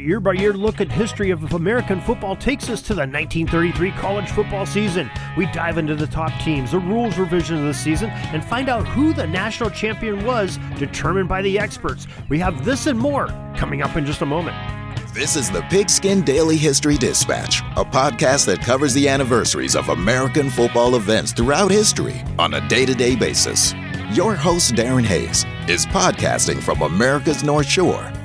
year by year look at history of American football takes us to the 1933 college football season. We dive into the top teams, the rules revision of the season, and find out who the national champion was, determined by the experts. We have this and more coming up in just a moment. This is the Pigskin Daily History Dispatch, a podcast that covers the anniversaries of American football events throughout history on a day to day basis. Your host, Darren Hayes, is podcasting from America's North Shore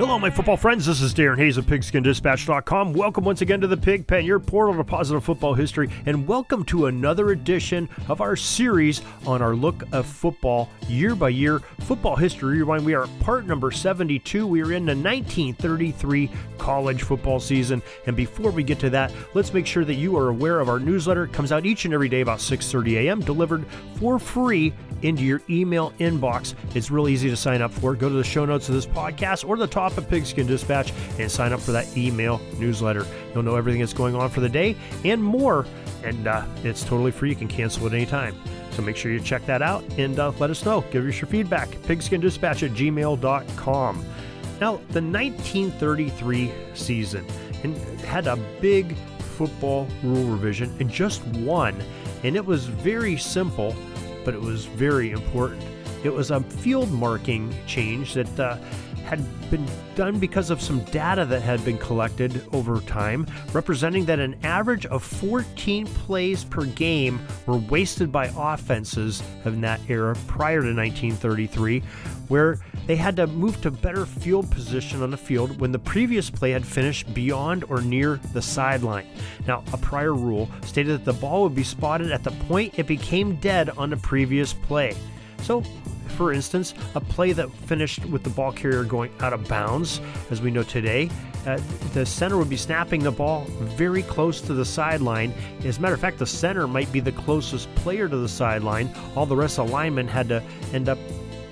Hello, my football friends. This is Darren Hayes of PigskinDispatch.com. Welcome once again to the Pig Pen, your portal to positive football history, and welcome to another edition of our series on our look of football year by year football history rewind. We are part number 72. We are in the 1933 college football season, and before we get to that, let's make sure that you are aware of our newsletter. It comes out each and every day about 6:30 a.m. delivered for free into your email inbox. It's real easy to sign up for. Go to the show notes of this podcast or the top of Pigskin Dispatch and sign up for that email newsletter. You'll know everything that's going on for the day and more. And uh, it's totally free. You can cancel at any time. So make sure you check that out and uh, let us know. Give us your feedback. Pigskindispatch at gmail.com. Now, the 1933 season and had a big football rule revision and just one. And it was very simple but it was very important. It was a field marking change that uh, had been done because of some data that had been collected over time, representing that an average of 14 plays per game were wasted by offenses in that era prior to 1933, where they had to move to better field position on the field when the previous play had finished beyond or near the sideline. Now, a prior rule stated that the ball would be spotted at the point it became dead on the previous play. So, for instance, a play that finished with the ball carrier going out of bounds, as we know today, uh, the center would be snapping the ball very close to the sideline. As a matter of fact, the center might be the closest player to the sideline. All the rest of the linemen had to end up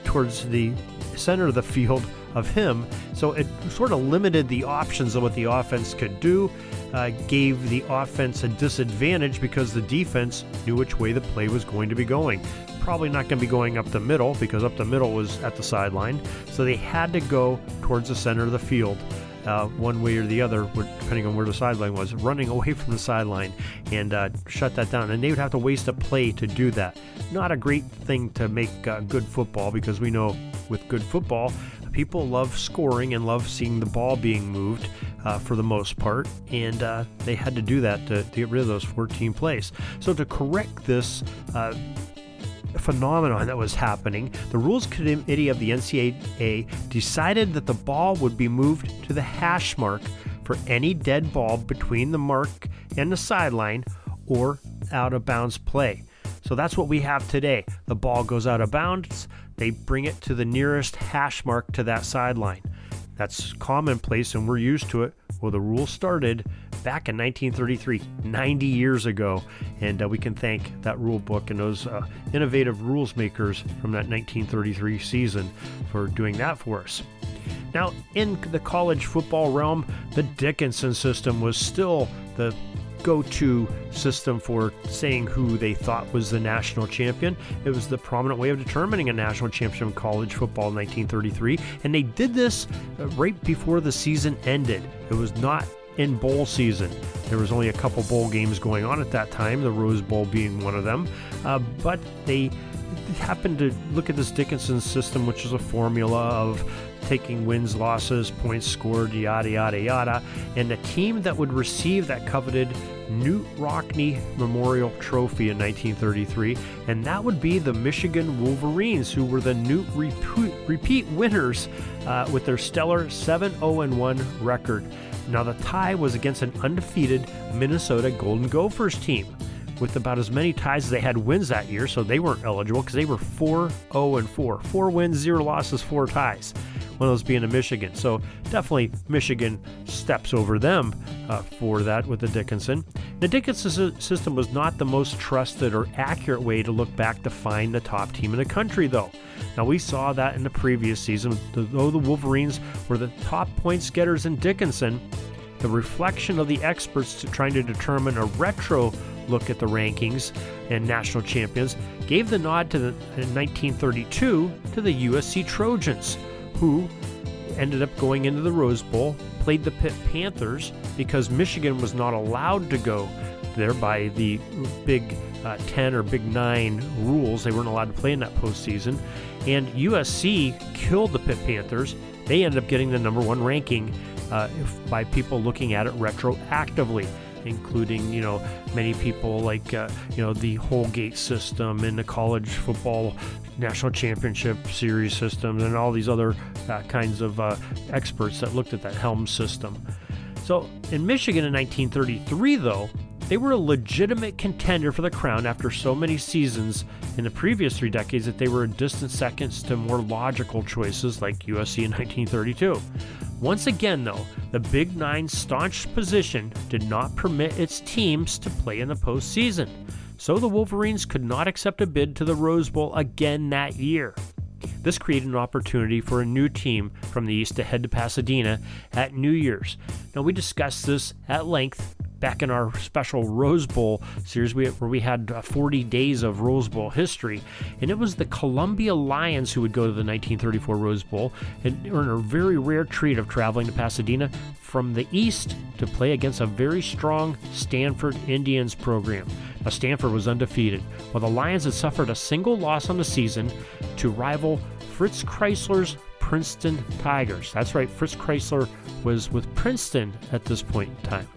towards the center of the field of him. So it sort of limited the options of what the offense could do, uh, gave the offense a disadvantage because the defense knew which way the play was going to be going. Probably not going to be going up the middle because up the middle was at the sideline. So they had to go towards the center of the field. Uh, one way or the other, depending on where the sideline was, running away from the sideline and uh, shut that down. And they would have to waste a play to do that. Not a great thing to make uh, good football because we know with good football, people love scoring and love seeing the ball being moved uh, for the most part, and uh, they had to do that to, to, get rid of those 14 plays. So, to correct this uh, phenomenon that was happening, the Rules Committee of the NCAA decided that the ball would be moved to the hash mark for any dead ball between the mark and the sideline or out of bounds play. So that's what we have today. The ball goes out of bounds, they bring it to the nearest hash mark to that sideline. That's commonplace and we're used to it. Well, the rule started back in 1933, 90 years ago, and uh, we can thank that rule book and those uh, innovative rules makers from that 1933 season for doing that for us. Now, in the college football realm, the Dickinson system was still the go to system for saying who they thought was the national champion. It was the prominent way of determining a national champion in college football in 1933, and they did this uh, right before the season ended. It was not in bowl season. There was only a couple bowl games going on at that time, the Rose Bowl being one of them, uh, but they happened to look at this Dickinson system, which is a formula of taking wins, losses, points scored, yada, yada, yada. And the team that would receive that coveted Knute Rockne Memorial Trophy in 1933, and that would be the Michigan Wolverines, who were the Knute repeat, winners uh, with their stellar 7 0 1 record. Now, the tie was against an undefeated Minnesota Golden Gophers team with about as many ties as they had wins that year, so they weren't eligible because they were 4 0 4. Four wins, zero losses, four ties. one of those being a Michigan. So definitely Michigan steps over them uh, for that with the Dickinson. The Dickinson system was not the most trusted or accurate way to look back to find the top team in the country, though. Now, we saw that in the previous season. Though the Wolverines were the top points getters in Dickinson, the reflection of the experts trying to determine a retro look at the rankings and national champions gave the nod to the, in 1932 to the USC Trojans, who ended up going into the Rose Bowl, played the Pitt Panthers because Michigan was not allowed to go there by the Big uh, 10 or Big 9 rules. They weren't allowed to play in that postseason. And USC killed the Pitt Panthers. They ended up getting the number one ranking uh, by people looking at it retroactively including you know many people like uh, you know the Houlgate system and the college football national championship series system and all these other uh, kinds of uh, experts that looked at that Helm system. So in Michigan in 1933, though, they were a legitimate contender for the crown after so many seasons in the previous three decades that they were a distant seconds to more logical choices like USC in 1932. Once again, though, the Big Nine's staunch position did not permit its teams to play in the postseason, so the Wolverines could not accept a bid to the Rose Bowl again that year. This created an opportunity for a new team from the East to head to Pasadena at New Year's. Now, we discussed this at length back in our special Rose Bowl series where we had uh, 40 days of Rose Bowl history. And it was the Columbia Lions who would go to the 1934 Rose Bowl and earn a very rare treat of traveling to Pasadena from the East to play against a very strong Stanford Indians program. Now, Stanford was undefeated, while the Lions had suffered a single loss on the season to rival Fritz Crisler's Princeton Tigers. That's right, Fritz Crisler was with Princeton at this point in time.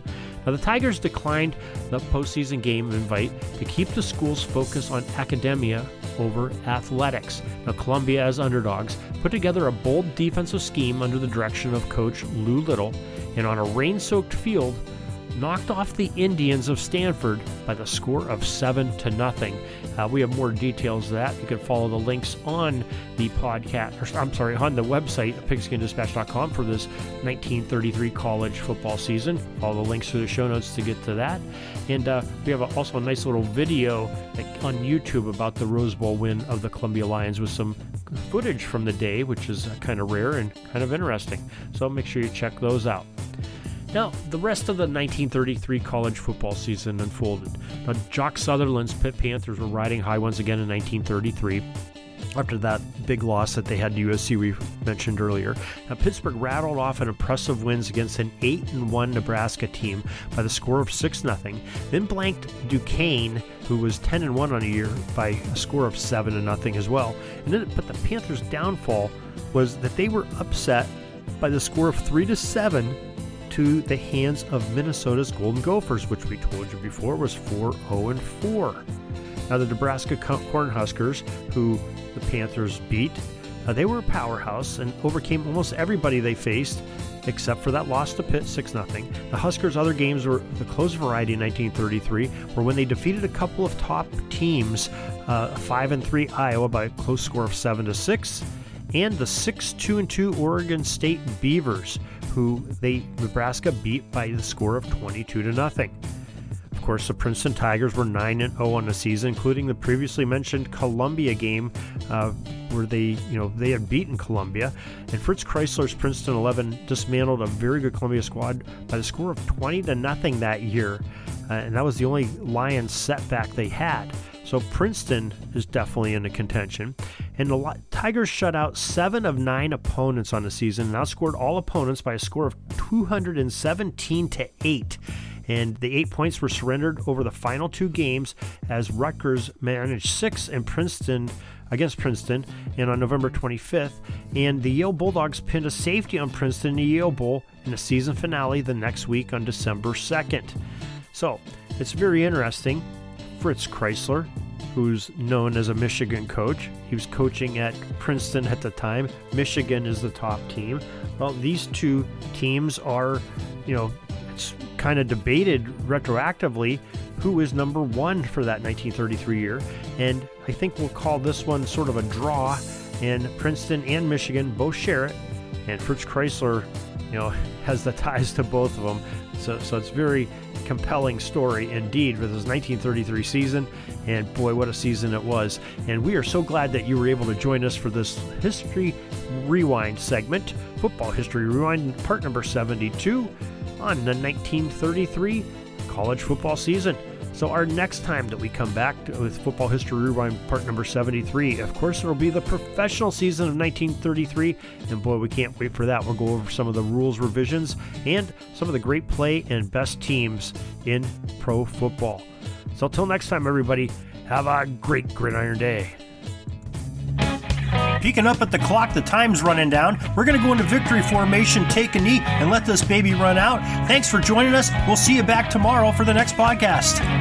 Now, the Tigers declined the postseason game invite to keep the school's focus on academia over athletics. Now, Columbia, as underdogs, put together a bold defensive scheme under the direction of coach Lou Little, and on a rain soaked field, knocked off the Indians of Stanford by the score of 7 to nothing. Uh, we have more details of that. You can follow the links on the podcast, or, I'm sorry, on the website, pigskindispatch.com for this 1933 college football season. Follow the links to the show notes to get to that. And uh, we have a, also a nice little video on YouTube about the Rose Bowl win of the Columbia Lions with some footage from the day, which is uh, kind of rare and kind of interesting. So make sure you check those out. Now, the rest of the 1933 college football season unfolded. Now, Jock Sutherland's Pitt Panthers were riding high once again in 1933 after that big loss that they had to USC we mentioned earlier. Now, Pittsburgh rattled off an impressive wins against an 8 and 1 Nebraska team by the score of 6 0, then blanked Duquesne, who was 10 and 1 on a year, by a score of 7 0 as well. And then, but the Panthers' downfall was that they were upset by the score of 3 to 7 to the hands of Minnesota's Golden Gophers, which we told you before was 4 0 4. Now, the Nebraska Cornhuskers, who the Panthers beat, uh, they were a powerhouse and overcame almost everybody they faced, except for that loss to Pitt 6 0. The Huskers' other games were the close variety in 1933, were when they defeated a couple of top teams, uh, 5 and 3 Iowa by a close score of 7 to 6, and the 6 2 and 2 Oregon State Beavers, who they Nebraska beat by the score of 22 to nothing. Of course, the Princeton Tigers were 9 and 0 on the season, including the previously mentioned Columbia game, uh, where they, you know, they had beaten Columbia. And Fritz Crisler's Princeton 11 dismantled a very good Columbia squad by the score of 20 to nothing that year, uh, and that was the only Lions setback they had. So Princeton is definitely in the contention. And the Tigers shut out seven of nine opponents on the season and outscored all opponents by a score of 217 to 8 and the eight points were surrendered over the final two games as Rutgers managed six and Princeton against Princeton and on November 25th, and the Yale Bulldogs pinned a safety on Princeton in the Yale Bowl in the season finale the next week on December 2nd. So it's very interesting. Fritz Crisler, who's known as a Michigan coach. He was coaching at Princeton at the time. Michigan is the top team. Well, these two teams are, you know, it's kind of debated retroactively who is number one for that 1933 year. And I think we'll call this one sort of a draw. And Princeton and Michigan both share it. and Fritz Crisler, you know, has the ties to both of them. So, so it's very compelling story indeed for this 1933 season. And boy, what a season it was! And we are so glad that you were able to join us for this history rewind segment, football history rewind, part number 72 on the 1933 college football season. So, our next time that we come back with Football History Rewind part number 73, of course, it'll be the professional season of 1933. And boy, we can't wait for that. We'll go over some of the rules revisions and some of the great play and best teams in pro football. So, until next time, everybody, have a great gridiron day. Peeking up at the clock, the time's running down. We're going to go into victory formation, take a knee, and let this baby run out. Thanks for joining us. We'll see you back tomorrow for the next podcast.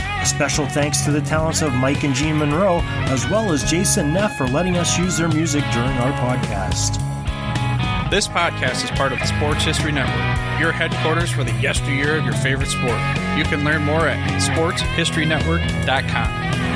Special thanks to the talents of Mike and Jean Monroe, as well as Jason Neff for letting us use their music during our podcast. This podcast is part of the Sports History Network, your headquarters for the yesteryear of your favorite sport. You can learn more at sportshistorynetwork.com.